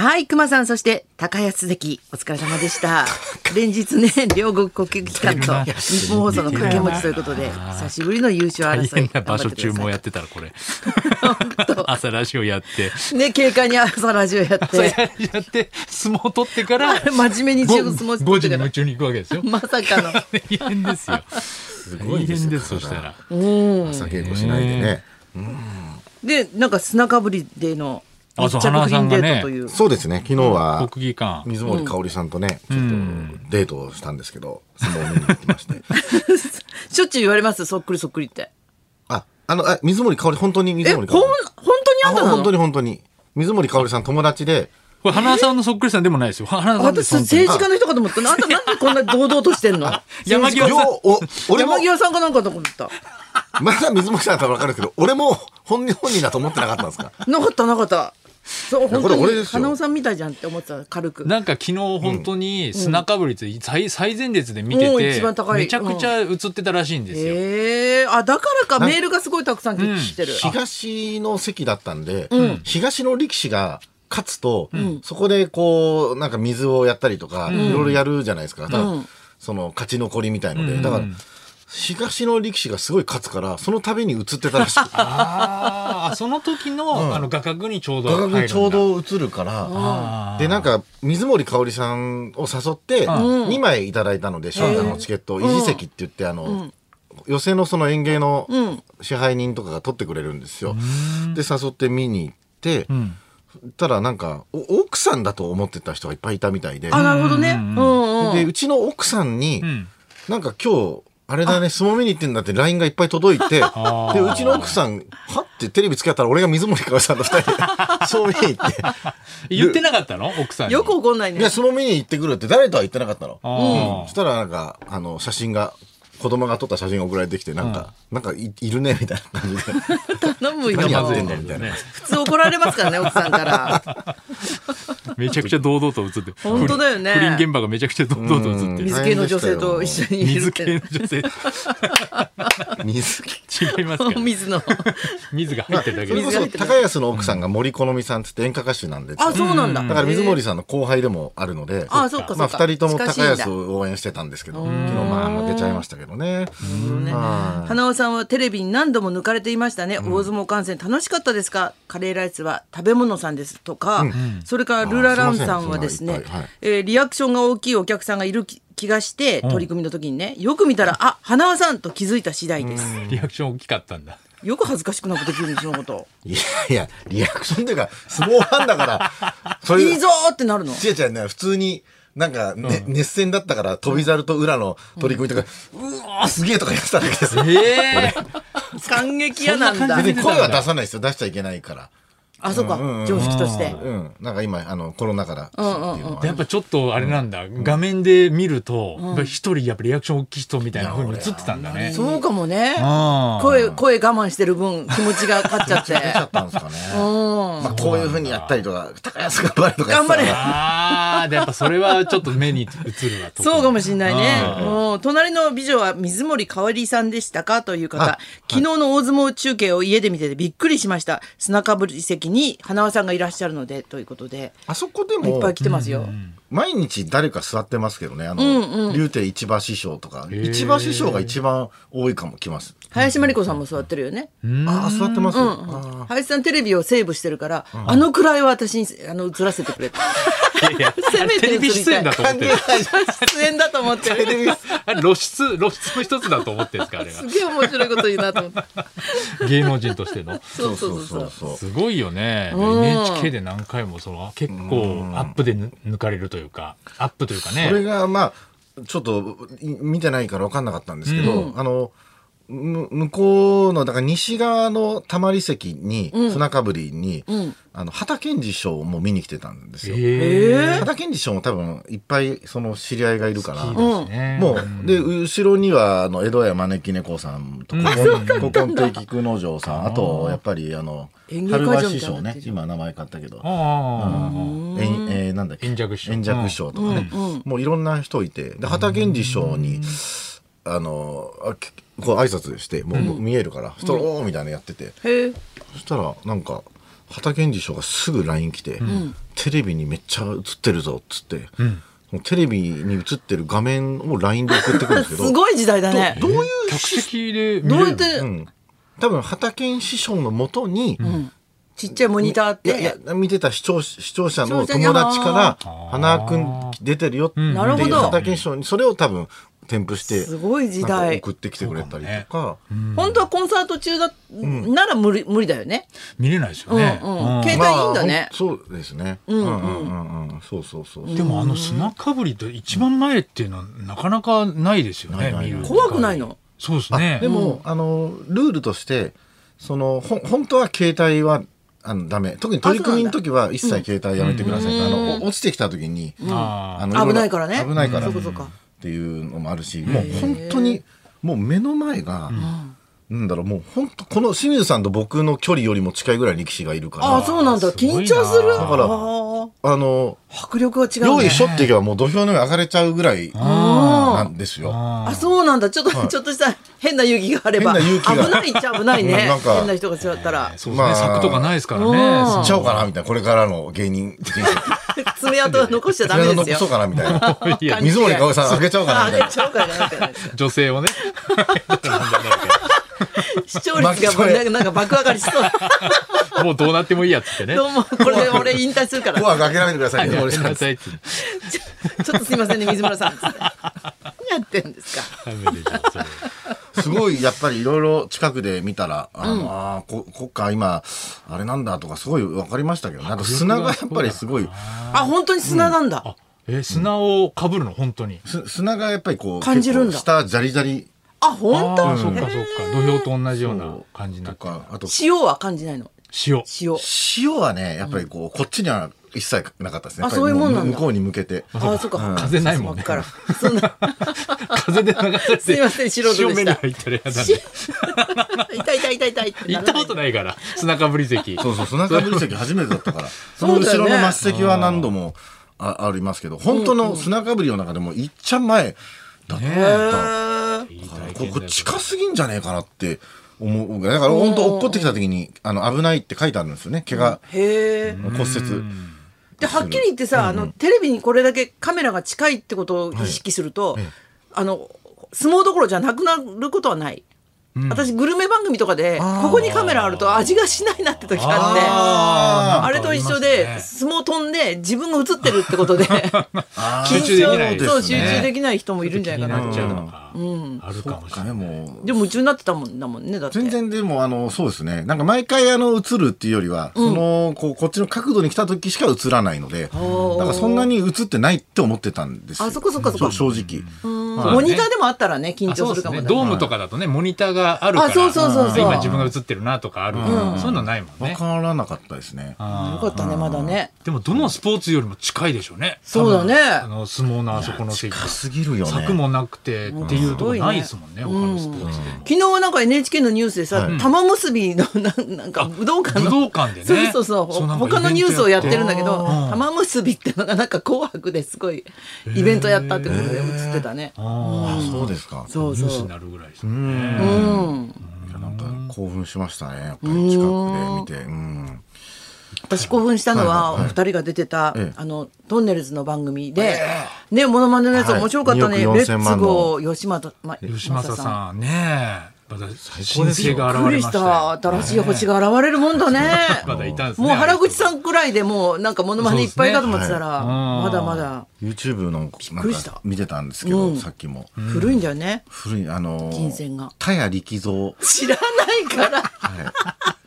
はい、熊さん、そして高安関、お疲れ様でした。連日ね、両国国技館と日本放送の掛け持ちということで、久しぶりの優勝大争い。変な場所中もややってたらこれ。朝ラジオやって。ね、軽快に朝ラジオやっ朝やて、って相撲取ってから 真面目に中国相撲5してから。時に夢中に行くわけですよ。まさかの。大変ですよ。すごいですよ大変ですそしたら。朝稽古しないでね。で、なんか砂かぶりでのあそう花さんがね。そうですね。昨日は国技館水森かおりさんとね、ちょっとデートをしたんですけど、相撲を見に行ってまして。しょっちゅう言われます、そっくりそっくりって。あ、あの、あ水森かおり、本当にえ、水森かおり。本当にあんた本当に本当に。水森かおりさん友達で、これ花さんのそっくりさんでもないですよ花さん私、政治家の人かと思った。あんた なんでこんな堂々としてんの？山際さん俺も山、際さんかなんかと思った。まだ水森さんだったら分かるんですけど、俺も本人本人だと思ってなかったんですか？なかったなかった。そう本これ当に俺ですよ。花尾さんみたいじゃんって思ってた軽く。なんか昨日本当に砂かぶりって最最前列で見ててめちゃくちゃ映ってたらしいんですよ。ええあだからかメールがすごいたくさん来てる。東の席だったんで、東の力士が勝つと、そこでこう、なんか水をやったりとか、いろいろやるじゃないですか。だからその勝ち残りみたいので。だから、東の力士がすごい勝つから、その度に映ってたらしくて、ああその時の,、あの画角にちょうど画角にちょうど映るから、で、なんか、水森かおりさんを誘って、2枚いただいたので、あのチケット、維持席って言って、あの、寄席のその演芸の支配人とかが取ってくれるんですよ。で、誘って見に行って、ん。たらなんか、お奥さんだと思ってた人がいっぱいいたみたいで、あなるほどね。うん。うん。で、うちの奥さんに、ん。なんか今日、あれだね、相撲見に行ってんだって LINE がいっぱい届いて、で、ーうちの奥さん、はってテレビつけたら俺が水森かおりさんと二人で 相撲見に行って、言ってなかったの？奥さんによく怒んないねいや、。相撲見に行ってくるって誰とは言ってなかったの？あーそしたらなんか、あの、写真が、子供が撮った写真が送られてきて、なんか、なんかいいるね、みたいな感じで。頼むよ。何やってんだみたいな。普通怒られますからね、奥さんから。めちゃくちゃ堂々と映ってる。本当だよね。不倫現場がめちゃくちゃ堂々と映ってる。水系の女性と一緒にいる。水系。の女性。水 違いますから。水の。水が入ってるだけそれこそ水が入ってる高安の奥さんが森好美さんっつって演歌歌手なんで、あ、そうなんだ。だから水森ささんの後輩でもあるので、あ、そっかそまあ。二人とも高安を応援してたんですけど、昨日まあ負けちゃいましたけどね。はい。花尾さんはテレビに何度も抜かれていましたね、大相撲観戦楽しかったですか？カレーライスは食べ物さんですとか、それからルラランさんはですねはいえーリアクションが大きいお客さんがいる気気がして取り組みの時にねよく見たらあ花輪さんと気づいた次第です、リアクション大きかったんだ。よく恥ずかしくなくできるんですそのこといやいや、リアクションっていうか、相撲ファンだから、それいいぞーってなるの？違う違うね、普通に、なんか、ね熱戦だったから、飛猿と裏の取り組みとか、うわーすげえとかやってただけですよ。ええ感激屋なんだ。声は出さないですよ。出しちゃいけないから。あそうか、常識として。うん。なんか今、あの、コロナ禍だっていうのはやっぱちょっとあれなんだ、画面で見ると一人やっぱリアクション大きい人みたいな風に映ってたんだね。そうかもね。声声我慢してる分気持ちが勝っちゃって。出ちゃったんですかね。まあ、こういうふうにやったりとか、高安頑張れとか。頑張れ。ああでやっぱそれはちょっと目に映るわと。そうかもしれないね。あもう隣の美女は水森かおりさんでしたか？という方、昨日の大相撲中継を家で見ててびっくりしました。砂かぶり席に花輪さんがいらっしゃるのでということで、あそこでもいっぱい、来てますよ。毎日誰か座ってますけどね、あの、竜亭市場師匠とか、市場師匠が一番多いかも来ます。林真理子さんも座ってるよね。ああ、座ってます。あ林さんテレビをセーブしてるから、あのくらいは私にあの映らせてくれと。いやせめてテレビ出演だと思ってる出演だと思ってる。あれ 露出露出の一つだと思ってるんですかあれすげえ面白いこと言うなと思って。が芸能人としてのそうそうそうそう。そう。すごいよね NHK で何回もその結構アップでぬ抜かれるというかアップというかそれねがまあちょっとい見てないから分かんなかったんですけど、あのむ向こうのだから西側のたまり席に、船かぶりに、あの畑健二師匠も見に来てたんですよ。畑健二師匠も多分いっぱいその知り合いがいるから。ね。もう、で、後ろには、あの、江戸屋招き猫さんとか、古今亭菊之丞さん、あと、やっぱり、あの、春会場みたいに場師匠ね今名前買ったけど、えん。えーなんだっけ？円尺師匠。とかね、もういろんな人いて。で畑健二師匠に、あのあきこう挨拶してもう見えるから、そしたら「おお」みたいなのやってて。そしたらなんか畑健二賞がすぐ LINE 来て、テレビにめっちゃ映ってるぞっつって、もうテレビに映ってる画面を LINE で送ってくるんですけど。すごい時代だね。どういう客席で見どうやって？うん、多分畑健師匠のもとに、ちっちゃいモニターあっいやいてや見てた視聴視聴者の友達からあー「花輪君出てるよ」っていうなるほど。畑健師匠にそれを多分添付してすごい時代。送ってきてくれたりとか。本当はコンサート中だなら無理無理だよね。見れないですよね。うんうん。うん。携帯いいんだね。まあそうですね。うんうん。うんうん。そうそうそう。でもあの砂かぶりと一番前っていうのはなかなかないですよね。怖くないの？そうですあね。でも、あのルールとしてそのほん本当は携帯はあのダメ。特に取り組みの時は一切携帯やめてください、あのお落ちてきた時に、あーあの危ないからね。危ないから。っそうかそうかていうのもあるしもう本当にもう目の前が、なんだろうもう本当この清水さんと僕の距離よりも近いぐらい力士がいるからああそうなんだ。緊張する。だからあの迫力が違うね。よいしょって言えばもう土俵の上上がれちゃうぐらいなんですよ。あそうなんだ。ちょっと、ちょっとした変な勇気があれば。変な勇気が。危ないっちゃ危ないね。なんか変な人が座ったら。そうですね。まあ柵とかないですからうん。ね。行っちゃおうかなみたいな。これからの芸人人生 爪痕は残しちゃダメですよ残そうかなみたいな。水森かおさんあげちゃおうかなみたいなあげ。ちゃおうかなみたいな女性をね。視聴率がもうなんか爆上がりしそうもうどうなってもいいやつってね。どうもこれで俺引退するからここはかけられてください。ちょっとすいませんね水村さん何やってんですかダメでしょそれすごい、やっぱりいろいろ近くで見たら、あの、あーこ、こっか、今、あれなんだとか、すごい分かりましたけど、なんか砂がやっぱりすごい、あ本当に砂なんだ、あ、え、砂をかぶるの？本当に。す砂がやっぱりこう、感じるんだ。下、ジャリジャリあ本当？ああ、そっかそっか。土俵と同じような感じになってる。とか、あと、塩は感じないの？塩。塩。塩はね、やっぱりこう、こっちには一切なかったですね。あそういうもんなんだ。向こうに向けて。あそうか、風ないもんね。そっから。そんな。風で流されて。すいません素人でした。塩目に入ったら嫌だね。痛い痛い痛い痛いって行ったことないから。砂かぶり席。そうそう、砂かぶり席初めてだったから。その後ろの末席は何度もあありますけど、本当の砂かぶりの中でもいっちゃん前だった。ここ近すぎんじゃねえかなって思うだから本当落っこってきた時にあの危ないって書いてあるんですよね。怪我骨折ではっきり言ってさ、あのテレビにこれだけカメラが近いってことを意識すると、あの相撲どころじゃなくなることはない。私グルメ番組とかでここにカメラあると味がしないなって時があってあれと一緒で相撲飛んで自分が映ってるってことで 集できないね。そう集中できない人もいるんじゃないかな。なっちゃうのか。あるかもしれねない。もう。でも夢中になってたもんだもんねだって。全然でもあのそうですね。なんか毎回あの映るっていうよりは、そのこうこっちの角度に来た時しか映らないのでだからそんなに映ってないって思ってたんですよ。あそっかそっかそっか。そう正直、そうモニターでもあったらね緊。張するかもだドームとかだとね、モニターがあるから。あそうそうそうそう。今自分が映ってるなとかあるけど、そういうのないもんね。分からなかったですね。あよかったねまだね。ーでもどのスポーツよりも近いでしょうね。そうだね。あの相撲のあそこの席。近すぎるよね。柵もなくてっていうとこないですもんね、他のスポーツ。昨日なんか NHK のニュースでさ、はい。玉結びのななんか武道館の。武道館でね。そうそうそう。他のニュースをやってるんだけどうん玉結びってのがなんか紅白ですごいイベントやったってことで映ってたね、ああそうですか。そうそう。ニュースになるぐらいですもんうね。ん。いやなんか興奮しましたね。やっぱり近くで見て。うん。私興奮したのはお二人が出てた、ええ。あのトンネルズの番組で、ねモノマネのやつはい面白かったね、2億レ4000ッツゴー吉本、ま、吉正さん。ねまだ新よ星が現れました新しい星が現れるもんだね。まだいたんですねもう原口さんくらいでもうなんかモノマネいっぱいかと思ってたら、ね。はい。まだまだ。YouTube のなんくりした。か見てたんですけど、さっきも。古いんだよね、古いあのー金銭が。田谷力蔵。知らないから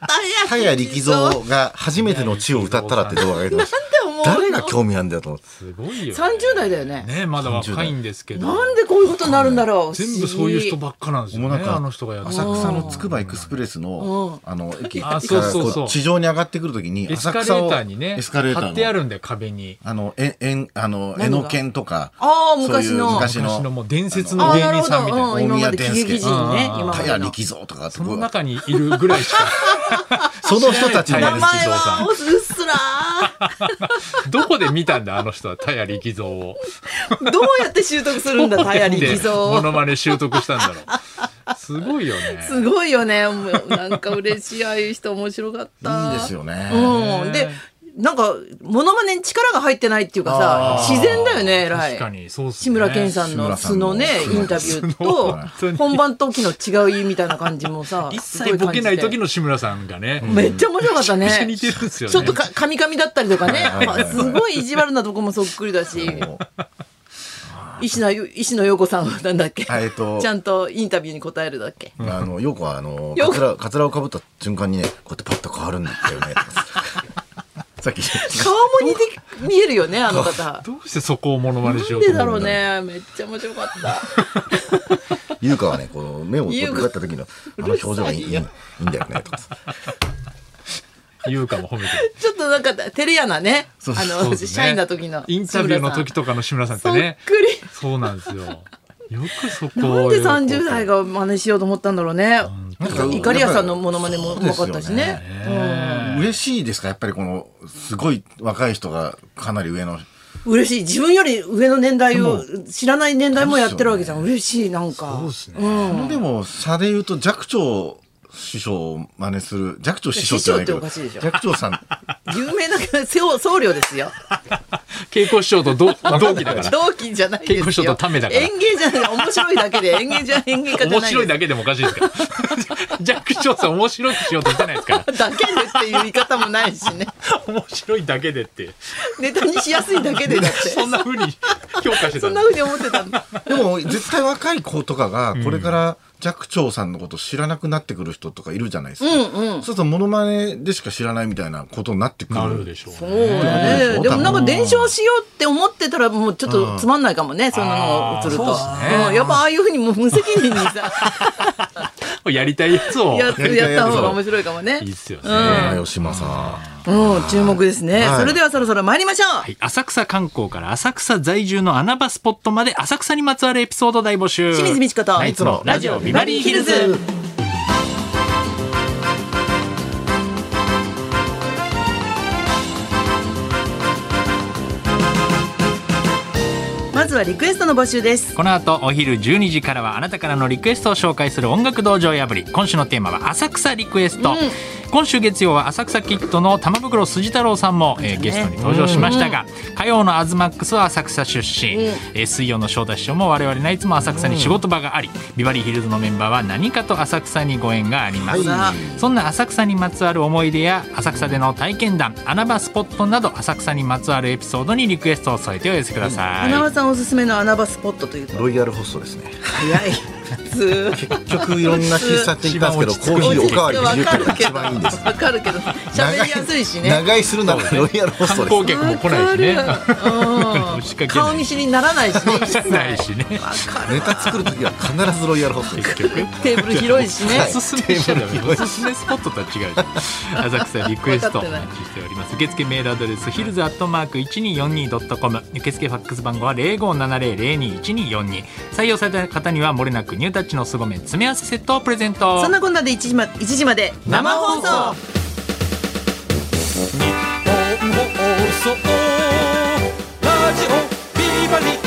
田谷力蔵が初めての地を歌ったらって動画が出てました。思うの？誰が興味あるんだよと思って。すごいよ、30代だよね。ねまだ若いんですけどなんでこういうことになるんだろう。全部そういう人ばっかなんですよもうなんかねあの人がやって浅草のつくばエクスプレスのあの駅かあら地上に上がってくるときにエスカレ浅草をーターにねエスカレータ貼ってあーのるんで壁に。あのええんあの何が？江ノ県とかあー昔の。そういう昔昔ののもう伝説の芸人さんみたいな。あーなるほど。うん今まで喜劇人ねうん。今田谷力蔵とかその中にいるぐらいしか その人たちの名前はうっすら どこで見たんだあの人は田谷力蔵を。ーどうやって習得するんだ田谷力で蔵モノマネ習得したんだろう。すごいよね。すごいよね。もうなんか嬉しいああいう人面白かった。いいですよね。うん。でなんかモノマネに力が入ってないっていうかさ自然だよねえらい確かにそうっすね。志村けんさんの素の。ね素インタビューと 本番時の違いみたいな感じもさ 一切ボケない時の志村さんがね。めっちゃ面白かったね。めっちゃ似てるんですよね。ちょっとかカミカミだったりとかね。はいはいはい。すごい意地悪なとこもそっくりだし。石野石野陽子さんはなんだっけ？あえっと。ちゃんとインタビューに答えるだっけ？あの、陽子は、あの、陽子。かつら、かつらをかぶった瞬間にね、こうやってパッと変わるんだよね。さっき。顔も似て見えるよねあの方どうしてそこをモノマネしなんようとでだろうねめっちゃ面白かった 優香はね、こう、目をこうや優香った時の、あの表情がいい、いいいいんだよね、とかさ。優香も褒めてる。ちょっとなんか照れ屋なねそうあのね社員の時のインタビューの時ととかの志村さんってそっね。くりそうなんですよ。よくそこ なんで30代が真似しようと思ったんだろうね。なんかイカリアさんのモノマネもうまかったしね。嬉しいですか？やっぱりこの、すごい若い人がかなり上の。嬉しい。自分より上の年代を知らない年代もやってるわけじゃん。嬉しい、なんか。そうですね。このでも、差で言うと、寂聴師匠を真似する、寂聴師匠師匠っておかしいでしょ寂聴さん、有名な僧僧侶ですよ。稽古師匠と同 同期だから。同期じゃないですよ。稽古師匠とためだから演芸じゃない。面白いだけで演芸じゃ演芸家じゃない。面白いだけでもおかしいですから。ジャック・チョーさん面白くしようとしてないですから。だけでっていう言い方もないしね。面白いだけでって。ネタにしやすいだけでだって。そんな風に評価してたそんな風に思ってたんだ。でも絶対若い子とかがこれから寂聴さんのこと知らなくなってくる人とかいるじゃないですか、そうするとモノマネでしか知らないみたいなことになってくるなるでしょうそうね。でもなんか伝承しようって思ってたらもうちょっとつまんないかもね、そんなのが映ると。うね。うん。やっぱああいうふうにもう無責任にさ、やりたいやつを。やいつやった方が面白いかもねい。っすよね。あ吉間さんうん、注目ですね。はいそれではそろそろ参りましょう。はい浅草観光から浅草在住の穴場スポットまで浅草にまつわるエピソード大募集。清水美智子とナイツのラジオビバリーヒルズ。ずはリクエストの募集です。この後お昼12時からはあなたからのリクエストを紹介する音楽道場破り。今週のテーマは浅草リクエスト、今週月曜は浅草キッドの玉袋筋太郎さんも、えーゲストに登場しましたが、火曜のアズマックスは浅草出身、えー水曜の翔太師匠も我々ナイツも浅草に仕事場があり、ビバリーヒルズのメンバーは何かと浅草にご縁があります、はいそんな浅草にまつわる思い出や浅草での体験談穴場スポットなど浅草にまつわるエピソードにリクエストを添えてお寄せください、花輪さんおすすめの穴場スポットというと？ロイヤルホストですね早い。普通。結局いろんな喫茶店行ったんですけどコーヒーおかわり自由っていうのが一番いいんですわかるけど、喋りやすいしね。長居するならロイヤルホスト観です光客も来ないしね。顔見知りにならないしね。ないしね。わかるネタ作る時は必ずロイヤルホストテーブル広いしね。おすすめスポットとは違う。浅草リクエストお待ちしております。受付メールアドレスヒルズアットマーク 1242.com 受付ファックス番号は0570021242採用された方にはもれなくニュータッチのめ詰め合わせセットをプレゼント。そんなこんなで1時ま ,1 時まで生放送。日本放送。ラジオビバリー。